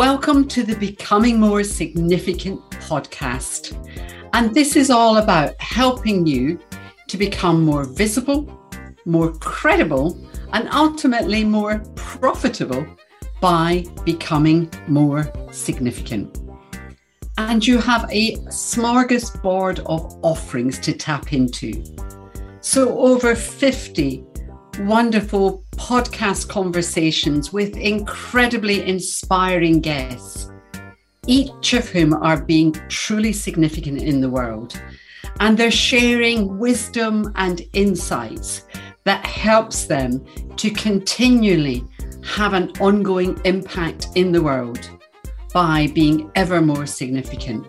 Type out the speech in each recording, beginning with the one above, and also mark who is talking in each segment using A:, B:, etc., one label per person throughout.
A: Welcome to the Becoming More Significant podcast. And this is all about helping you to become more visible, more credible, and ultimately more profitable by becoming more significant. And you have a smorgasbord of offerings to tap into. So, over 50 wonderful podcast conversations with incredibly inspiring guests, each of whom are being truly significant in the world. And they're sharing wisdom and insights that helps them to continually have an ongoing impact in the world by being ever more significant.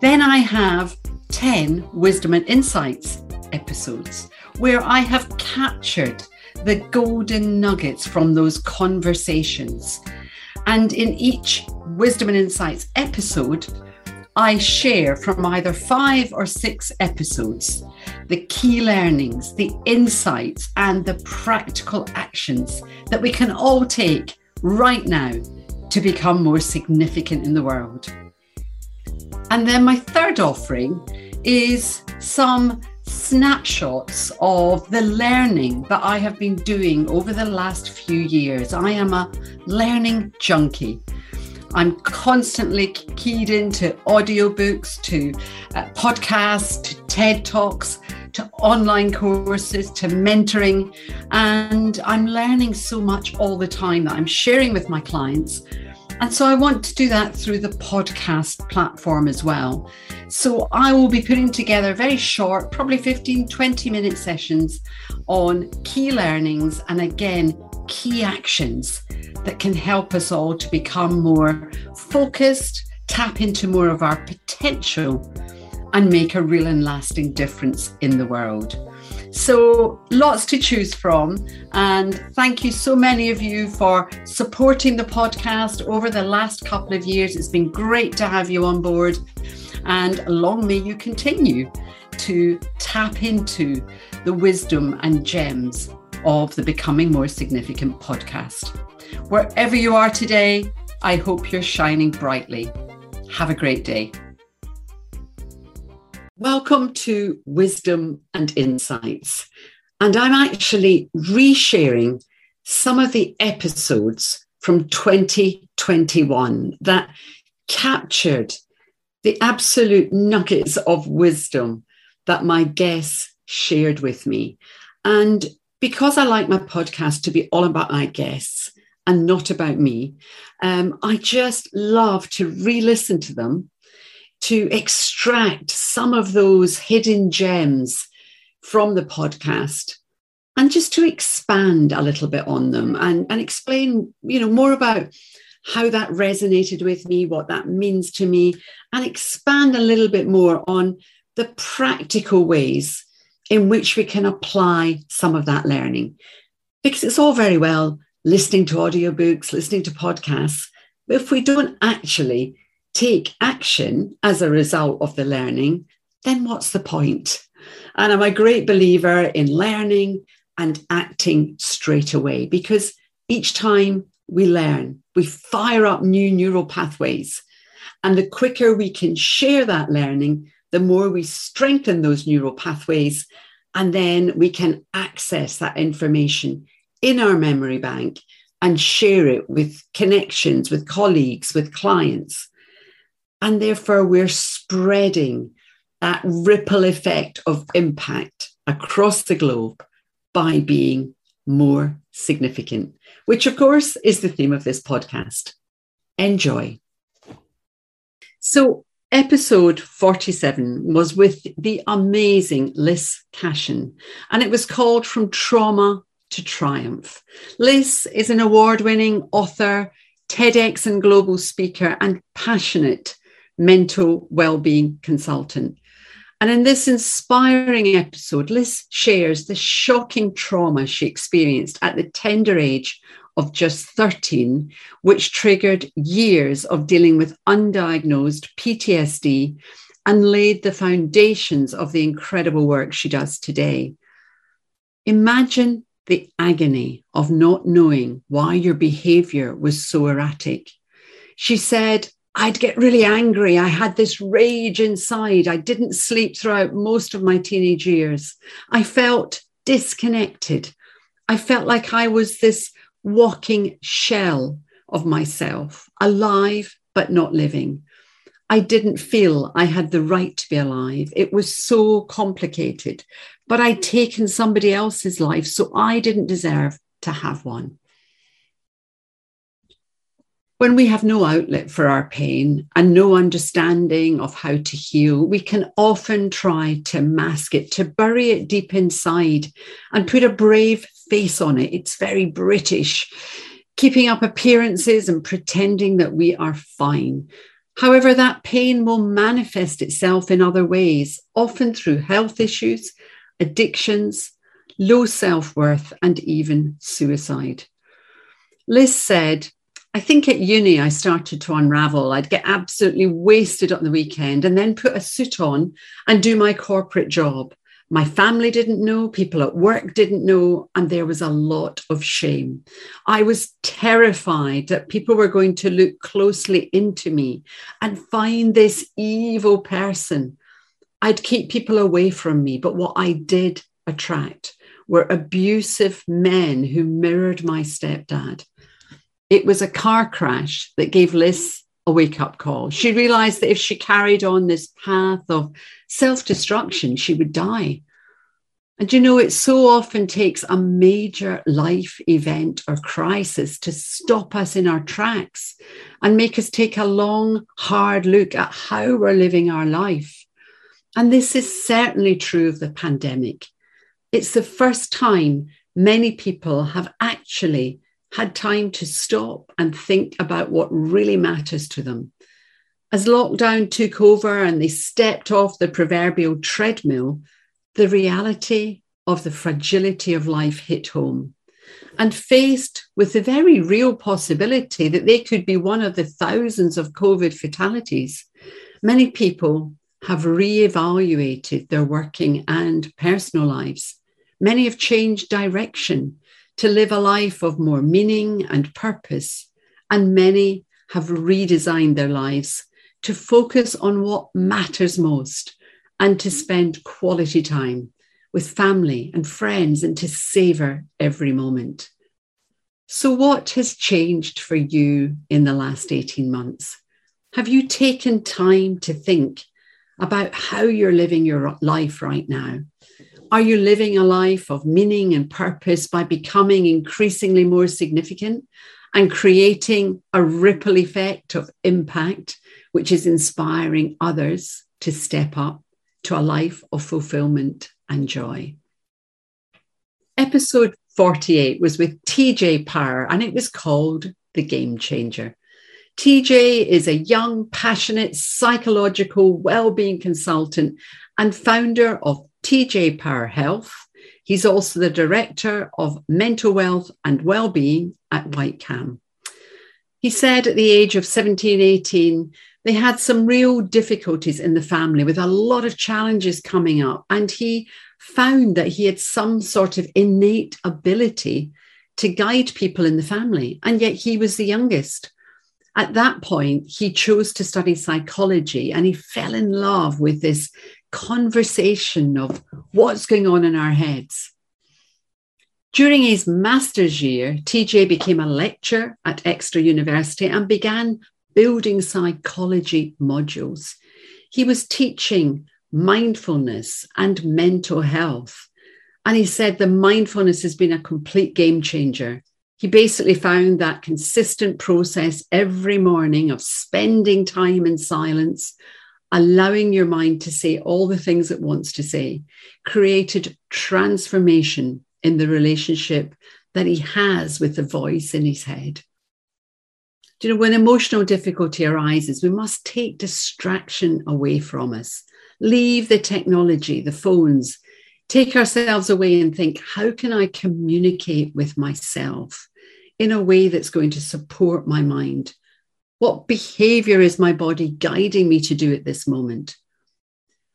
A: Then I have 10 wisdom and insights episodes where I have captured the golden nuggets from those conversations. And in each Wisdom and Insights episode, I share from either five or six episodes the key learnings, the insights, and the practical actions that we can all take right now to become more significant in the world. And then my third offering is some snapshots of the learning that I have been doing over the last few years. I am a learning junkie. I'm constantly keyed into audiobooks, to uh, podcasts, to TED Talks, to online courses, to mentoring. And I'm learning so much all the time that I'm sharing with my clients. And so I want to do that through the podcast platform as well. So I will be putting together very short, probably 15, 20 minute sessions on key learnings and again, key actions that can help us all to become more focused, tap into more of our potential, and make a real and lasting difference in the world. So, lots to choose from. And thank you so many of you for supporting the podcast over the last couple of years. It's been great to have you on board. And long may you continue to tap into the wisdom and gems of the Becoming More Significant podcast. Wherever you are today, I hope you're shining brightly. Have a great day. Welcome to Wisdom and Insights. And I'm actually resharing some of the episodes from 2021 that captured the absolute nuggets of wisdom that my guests shared with me. And because I like my podcast to be all about my guests and not about me, um, I just love to re listen to them to extract some of those hidden gems from the podcast and just to expand a little bit on them and, and explain you know more about how that resonated with me what that means to me and expand a little bit more on the practical ways in which we can apply some of that learning. Because it's all very well listening to audiobooks listening to podcasts but if we don't actually take action as a result of the learning, then what's the point? And I'm a great believer in learning and acting straight away because each time we learn, we fire up new neural pathways. And the quicker we can share that learning, the more we strengthen those neural pathways. And then we can access that information in our memory bank and share it with connections, with colleagues, with clients. And therefore, we're spreading that ripple effect of impact across the globe by being more significant, which, of course, is the theme of this podcast. Enjoy. So, episode 47 was with the amazing Liz Cashin, and it was called From Trauma to Triumph. Liz is an award winning author, TEDx and global speaker, and passionate mental well-being consultant. And in this inspiring episode, Liz shares the shocking trauma she experienced at the tender age of just 13, which triggered years of dealing with undiagnosed PTSD and laid the foundations of the incredible work she does today. Imagine the agony of not knowing why your behavior was so erratic She said, I'd get really angry. I had this rage inside. I didn't sleep throughout most of my teenage years. I felt disconnected. I felt like I was this walking shell of myself, alive but not living. I didn't feel I had the right to be alive. It was so complicated, but I'd taken somebody else's life, so I didn't deserve to have one. When we have no outlet for our pain and no understanding of how to heal, we can often try to mask it, to bury it deep inside and put a brave face on it. It's very British, keeping up appearances and pretending that we are fine. However, that pain will manifest itself in other ways, often through health issues, addictions, low self worth, and even suicide. Liz said, I think at uni, I started to unravel. I'd get absolutely wasted on the weekend and then put a suit on and do my corporate job. My family didn't know, people at work didn't know, and there was a lot of shame. I was terrified that people were going to look closely into me and find this evil person. I'd keep people away from me, but what I did attract were abusive men who mirrored my stepdad. It was a car crash that gave Liz a wake up call. She realized that if she carried on this path of self destruction, she would die. And you know, it so often takes a major life event or crisis to stop us in our tracks and make us take a long, hard look at how we're living our life. And this is certainly true of the pandemic. It's the first time many people have actually had time to stop and think about what really matters to them. As lockdown took over and they stepped off the proverbial treadmill, the reality of the fragility of life hit home. And faced with the very real possibility that they could be one of the thousands of COVID fatalities, many people have re-evaluated their working and personal lives. Many have changed direction to live a life of more meaning and purpose, and many have redesigned their lives to focus on what matters most and to spend quality time with family and friends and to savor every moment. So, what has changed for you in the last 18 months? Have you taken time to think about how you're living your life right now? Are you living a life of meaning and purpose by becoming increasingly more significant and creating a ripple effect of impact, which is inspiring others to step up to a life of fulfillment and joy? Episode 48 was with TJ Power and it was called The Game Changer. TJ is a young, passionate psychological well-being consultant and founder of TJ Power Health. He's also the director of mental wealth and well-being at Whitecam. He said at the age of 17, 18, they had some real difficulties in the family with a lot of challenges coming up. And he found that he had some sort of innate ability to guide people in the family. And yet he was the youngest. At that point, he chose to study psychology and he fell in love with this conversation of what's going on in our heads. During his master's year, TJ became a lecturer at Exeter University and began building psychology modules. He was teaching mindfulness and mental health. And he said the mindfulness has been a complete game changer. He basically found that consistent process every morning of spending time in silence allowing your mind to say all the things it wants to say, created transformation in the relationship that he has with the voice in his head. Do you know, when emotional difficulty arises, we must take distraction away from us, leave the technology, the phones, take ourselves away and think, how can I communicate with myself in a way that's going to support my mind? What behavior is my body guiding me to do at this moment?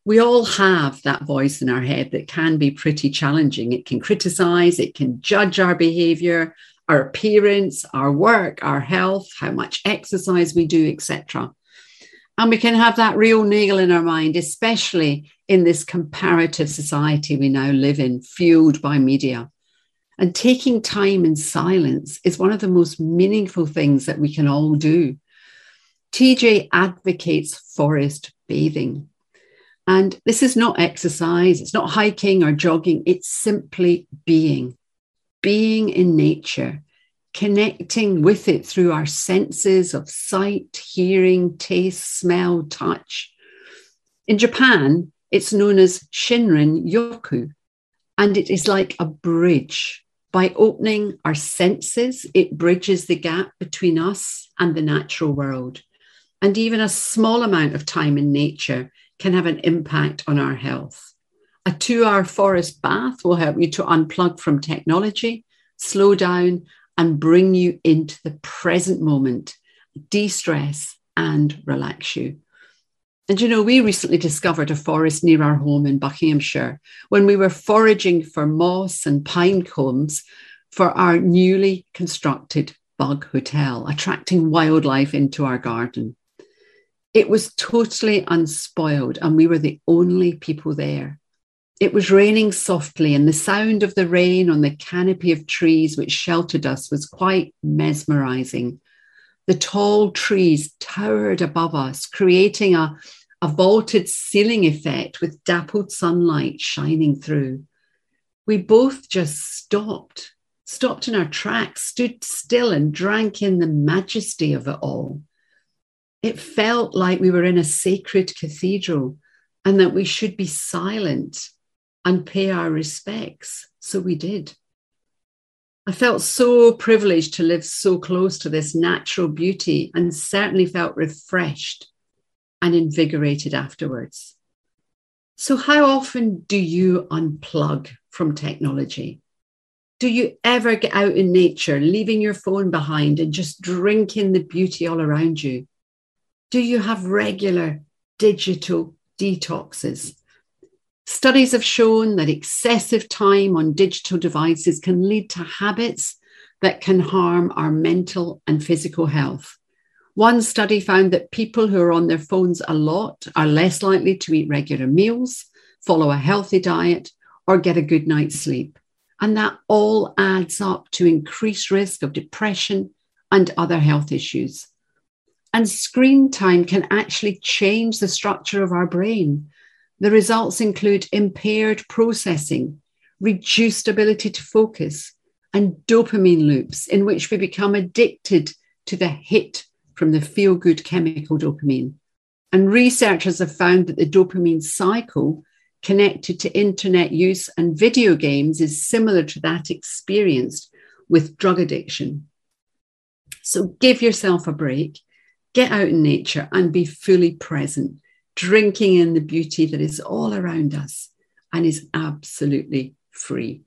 A: We all have that voice in our head that can be pretty challenging. It can criticize, it can judge our behavior, our appearance, our work, our health, how much exercise we do, etc. And we can have that real niggle in our mind, especially in this comparative society we now live in, fueled by media. And taking time in silence is one of the most meaningful things that we can all do. TJ advocates forest bathing. And this is not exercise, it's not hiking or jogging, it's simply being, being in nature, connecting with it through our senses of sight, hearing, taste, smell, touch. In Japan, it's known as Shinrin Yoku, and it is like a bridge. By opening our senses, it bridges the gap between us and the natural world. And even a small amount of time in nature can have an impact on our health. A two hour forest bath will help you to unplug from technology, slow down, and bring you into the present moment, de stress, and relax you. And you know, we recently discovered a forest near our home in Buckinghamshire when we were foraging for moss and pine cones for our newly constructed bug hotel, attracting wildlife into our garden. It was totally unspoiled, and we were the only people there. It was raining softly, and the sound of the rain on the canopy of trees which sheltered us was quite mesmerizing. The tall trees towered above us, creating a, a vaulted ceiling effect with dappled sunlight shining through. We both just stopped, stopped in our tracks, stood still, and drank in the majesty of it all. It felt like we were in a sacred cathedral and that we should be silent and pay our respects. So we did. I felt so privileged to live so close to this natural beauty and certainly felt refreshed and invigorated afterwards. So, how often do you unplug from technology? Do you ever get out in nature, leaving your phone behind and just drink in the beauty all around you? Do you have regular digital detoxes? Studies have shown that excessive time on digital devices can lead to habits that can harm our mental and physical health. One study found that people who are on their phones a lot are less likely to eat regular meals, follow a healthy diet, or get a good night's sleep. And that all adds up to increased risk of depression and other health issues. And screen time can actually change the structure of our brain. The results include impaired processing, reduced ability to focus, and dopamine loops in which we become addicted to the hit from the feel good chemical dopamine. And researchers have found that the dopamine cycle connected to internet use and video games is similar to that experienced with drug addiction. So give yourself a break get out in nature and be fully present, drinking in the beauty that is all around us and is absolutely free.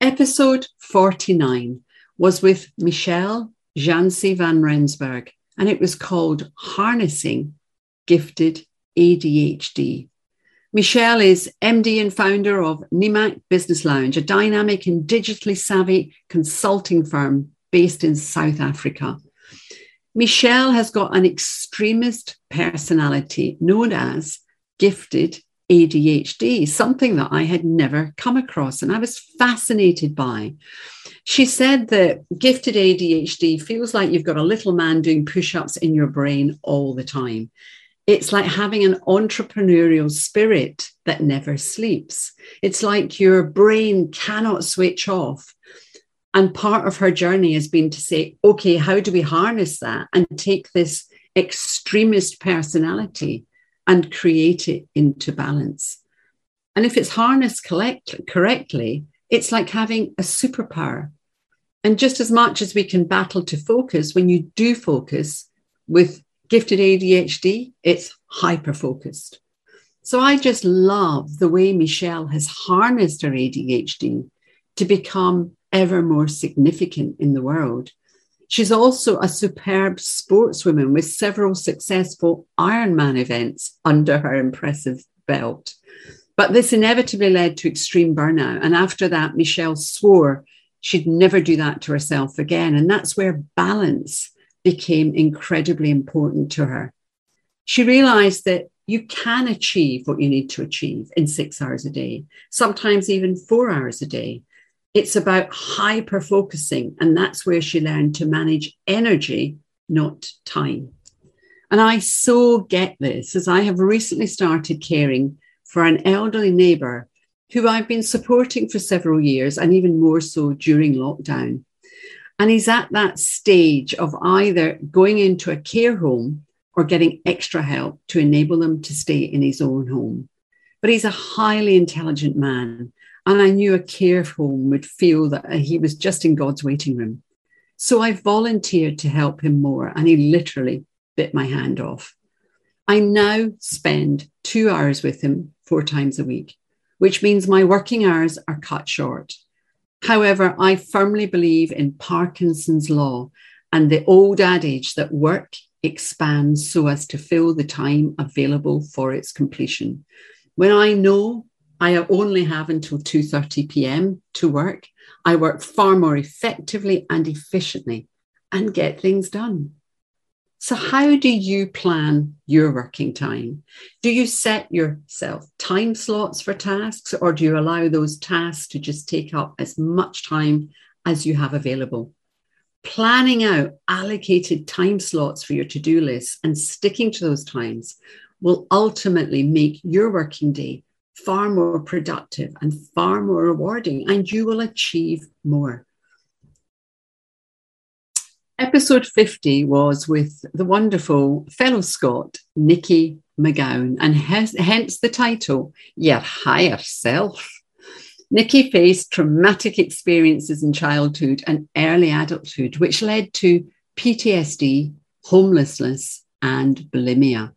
A: Episode 49 was with Michelle Janse van Rensburg, and it was called Harnessing Gifted ADHD. Michelle is MD and founder of Nimac Business Lounge, a dynamic and digitally savvy consulting firm based in South Africa. Michelle has got an extremist personality known as gifted ADHD, something that I had never come across and I was fascinated by. She said that gifted ADHD feels like you've got a little man doing push ups in your brain all the time. It's like having an entrepreneurial spirit that never sleeps. It's like your brain cannot switch off. And part of her journey has been to say, okay, how do we harness that and take this extremist personality and create it into balance? And if it's harnessed collect- correctly, it's like having a superpower. And just as much as we can battle to focus, when you do focus with gifted ADHD, it's hyper focused. So I just love the way Michelle has harnessed her ADHD to become ever more significant in the world. She's also a superb sportswoman with several successful Ironman events under her impressive belt. But this inevitably led to extreme burnout. And after that, Michelle swore she'd never do that to herself again. And that's where balance became incredibly important to her. She realized that you can achieve what you need to achieve in six hours a day, sometimes even four hours a day. It's about hyper focusing, and that's where she learned to manage energy, not time. And I so get this as I have recently started caring for an elderly neighbour who I've been supporting for several years and even more so during lockdown. And he's at that stage of either going into a care home or getting extra help to enable them to stay in his own home. But he's a highly intelligent man. And I knew a care home would feel that he was just in God's waiting room. So I volunteered to help him more, and he literally bit my hand off. I now spend two hours with him four times a week, which means my working hours are cut short. However, I firmly believe in Parkinson's law and the old adage that work expands so as to fill the time available for its completion. When I know I only have until 2:30 p.m. to work, I work far more effectively and efficiently and get things done. So, how do you plan your working time? Do you set yourself time slots for tasks, or do you allow those tasks to just take up as much time as you have available? Planning out allocated time slots for your to do list and sticking to those times will ultimately make your working day far more productive and far more rewarding, and you will achieve more. Episode 50 was with the wonderful fellow Scot, Nikki McGowan, and hence the title, Your Higher Self. Nikki faced traumatic experiences in childhood and early adulthood, which led to PTSD, homelessness, and bulimia.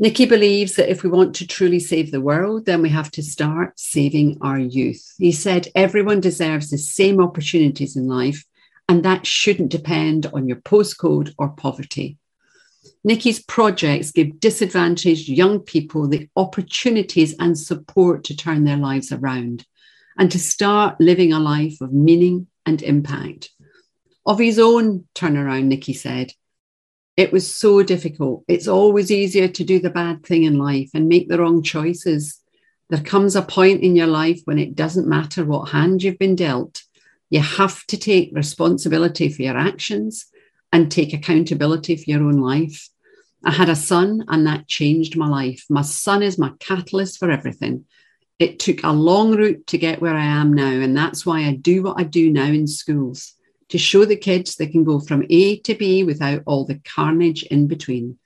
A: Nikki believes that if we want to truly save the world, then we have to start saving our youth. He said everyone deserves the same opportunities in life and that shouldn't depend on your postcode or poverty. Nikki's projects give disadvantaged young people the opportunities and support to turn their lives around and to start living a life of meaning and impact. Of his own turnaround, Nikki said, it was so difficult. It's always easier to do the bad thing in life and make the wrong choices. There comes a point in your life when it doesn't matter what hand you've been dealt you have to take responsibility for your actions and take accountability for your own life. I had a son, and that changed my life. My son is my catalyst for everything. It took a long route to get where I am now, and that's why I do what I do now in schools to show the kids they can go from A to B without all the carnage in between.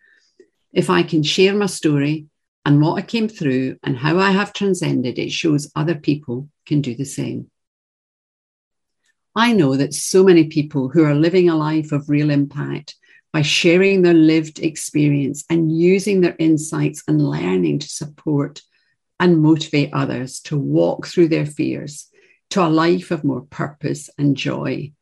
A: If I can share my story and what I came through and how I have transcended, it shows other people can do the same. I know that so many people who are living a life of real impact by sharing their lived experience and using their insights and learning to support and motivate others to walk through their fears to a life of more purpose and joy.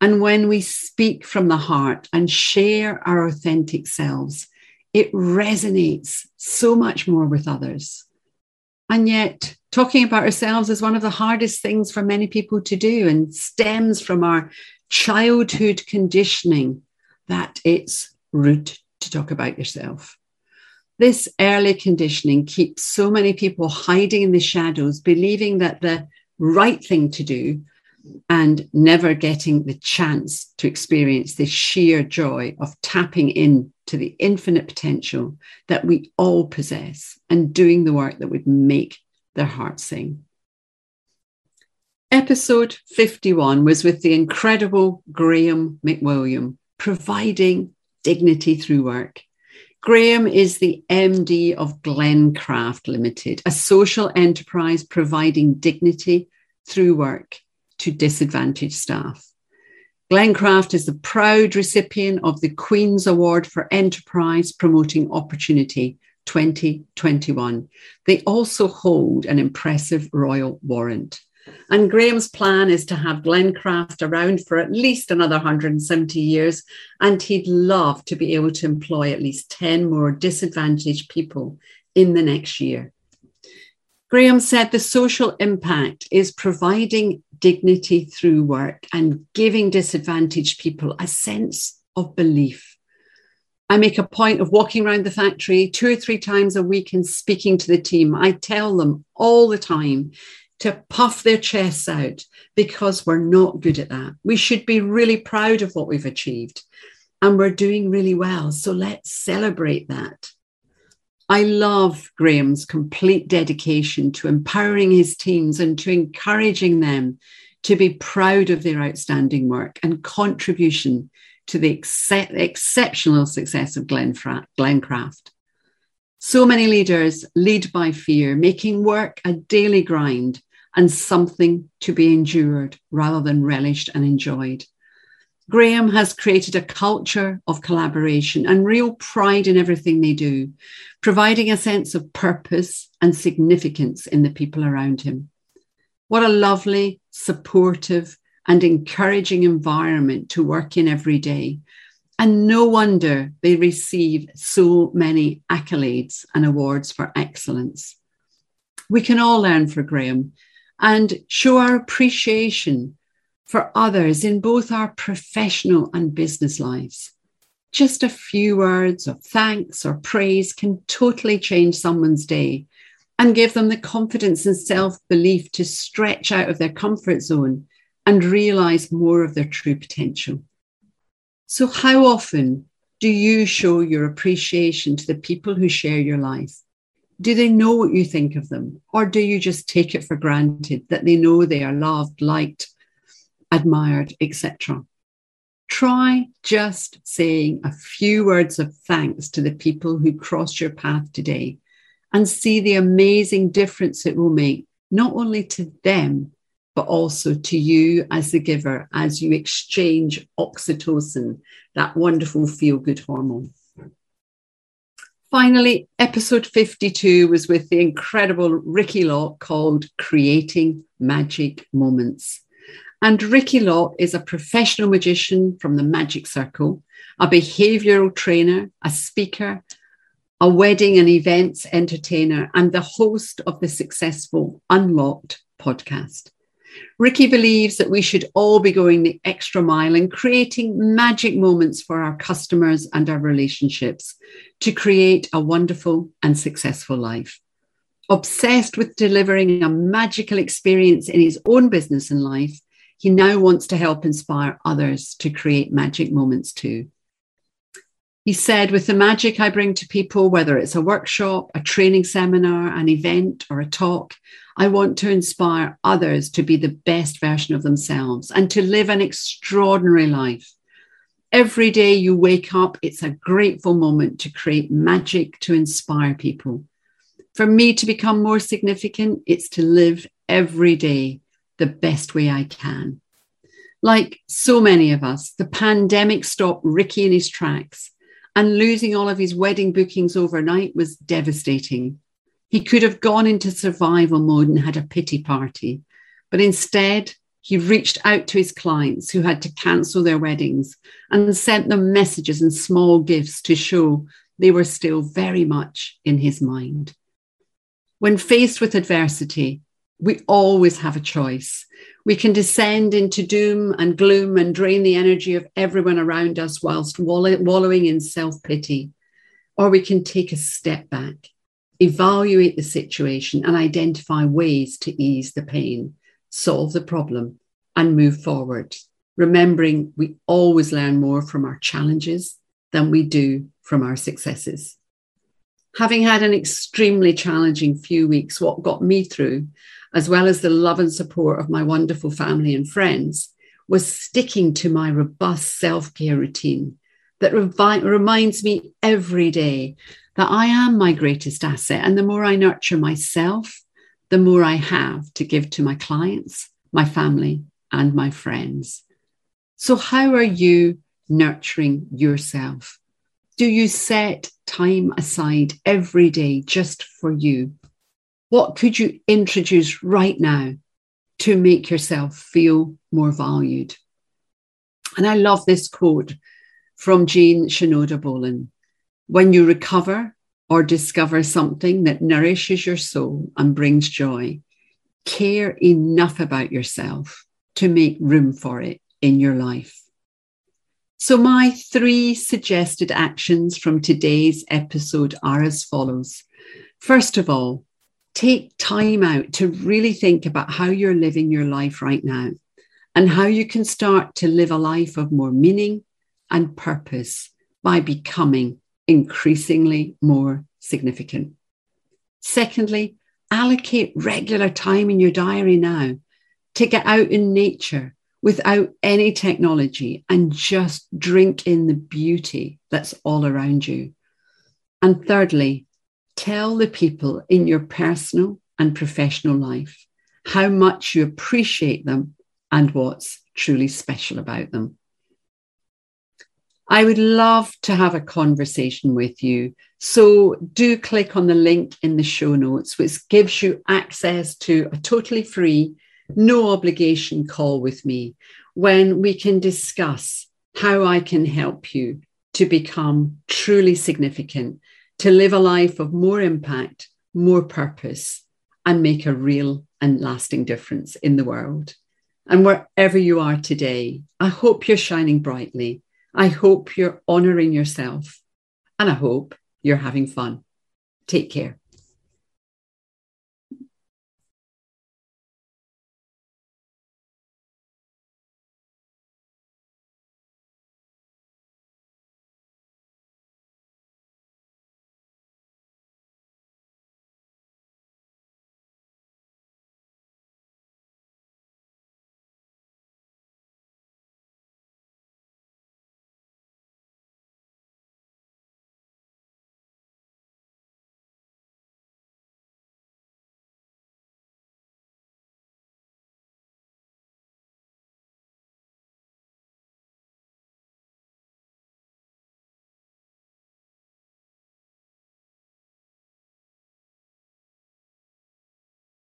A: And when we speak from the heart and share our authentic selves, it resonates so much more with others. And yet, talking about ourselves is one of the hardest things for many people to do and stems from our childhood conditioning that it's rude to talk about yourself. This early conditioning keeps so many people hiding in the shadows, believing that the right thing to do and never getting the chance to experience the sheer joy of tapping in to the infinite potential that we all possess and doing the work that would make their hearts sing. Episode 51 was with the incredible Graham McWilliam, providing dignity through work. Graham is the MD of Glencraft Limited, a social enterprise providing dignity through work to disadvantaged staff. Glencraft is the proud recipient of the Queen's Award for Enterprise Promoting Opportunity 2021. They also hold an impressive royal warrant. And Graham's plan is to have Glencraft around for at least another 170 years, and he'd love to be able to employ at least 10 more disadvantaged people in the next year. Graham said the social impact is providing dignity through work and giving disadvantaged people a sense of belief. I make a point of walking around the factory two or three times a week and speaking to the team. I tell them all the time to puff their chests out because we're not good at that. We should be really proud of what we've achieved and we're doing really well. So let's celebrate that. I love Graham's complete dedication to empowering his teams and to encouraging them to be proud of their outstanding work and contribution to the ex- exceptional success of Glenfra- Glencraft. So many leaders lead by fear, making work a daily grind and something to be endured rather than relished and enjoyed. Graham has created a culture of collaboration and real pride in everything they do, providing a sense of purpose and significance in the people around him. What a lovely, supportive, and encouraging environment to work in every day. And no wonder they receive so many accolades and awards for excellence. We can all learn from Graham and show our appreciation for others in both our professional and business lives. Just a few words of thanks or praise can totally change someone's day and give them the confidence and self belief to stretch out of their comfort zone and realize more of their true potential. So, how often do you show your appreciation to the people who share your life? Do they know what you think of them? Or do you just take it for granted that they know they are loved, liked, admired, etc. Try just saying a few words of thanks to the people who crossed your path today and see the amazing difference it will make, not only to them, but also to you as the giver as you exchange oxytocin, that wonderful feel good hormone. Finally, episode 52 was with the incredible Ricky Locke called Creating Magic Moments. And Ricky Law is a professional magician from the Magic Circle, a behavioral trainer, a speaker, a wedding and events entertainer, and the host of the successful Unlocked podcast. Ricky believes that we should all be going the extra mile in creating magic moments for our customers and our relationships to create a wonderful and successful life. Obsessed with delivering a magical experience in his own business and life, he now wants to help inspire others to create magic moments too. He said, with the magic I bring to people, whether it's a workshop, a training seminar, an event, or a talk, I want to inspire others to be the best version of themselves and to live an extraordinary life. Every day you wake up, it's a grateful moment to create magic to inspire people. For me to become more significant, it's to live every day the best way I can. Like so many of us, the pandemic stopped Ricky in his tracks, and losing all of his wedding bookings overnight was devastating. He could have gone into survival mode and had a pity party, but instead, he reached out to his clients who had to cancel their weddings and sent them messages and small gifts to show they were still very much in his mind. When faced with adversity, we always have a choice. We can descend into doom and gloom and drain the energy of everyone around us whilst wallowing in self pity. Or we can take a step back, evaluate the situation, and identify ways to ease the pain, solve the problem, and move forward. Remembering we always learn more from our challenges than we do from our successes. Having had an extremely challenging few weeks, what got me through as well as the love and support of my wonderful family and friends, was sticking to my robust self care routine that revi- reminds me every day that I am my greatest asset. And the more I nurture myself, the more I have to give to my clients, my family, and my friends. So, how are you nurturing yourself? Do you set time aside every day just for you? What could you introduce right now to make yourself feel more valued? And I love this quote from Jean Shinoda Bolen. When you recover or discover something that nourishes your soul and brings joy, care enough about yourself to make room for it in your life. So, my three suggested actions from today's episode are as follows. First of all, take time out to really think about how you're living your life right now and how you can start to live a life of more meaning and purpose by becoming increasingly more significant. Secondly, allocate regular time in your diary now to get out in nature without any technology and just drink in the beauty that's all around you. And thirdly, tell the people in your personal and professional life how much you appreciate them and what's truly special about them. I would love to have a conversation with you. So do click on the link in the show notes, which gives you access to a totally free, no obligation call with me when we can discuss how I can help you to become truly significant, to live a life of more impact, more purpose, and make a real and lasting difference in the world. And wherever you are today, I hope you're shining brightly I hope you're honoring yourself and I hope you're having fun. Take care.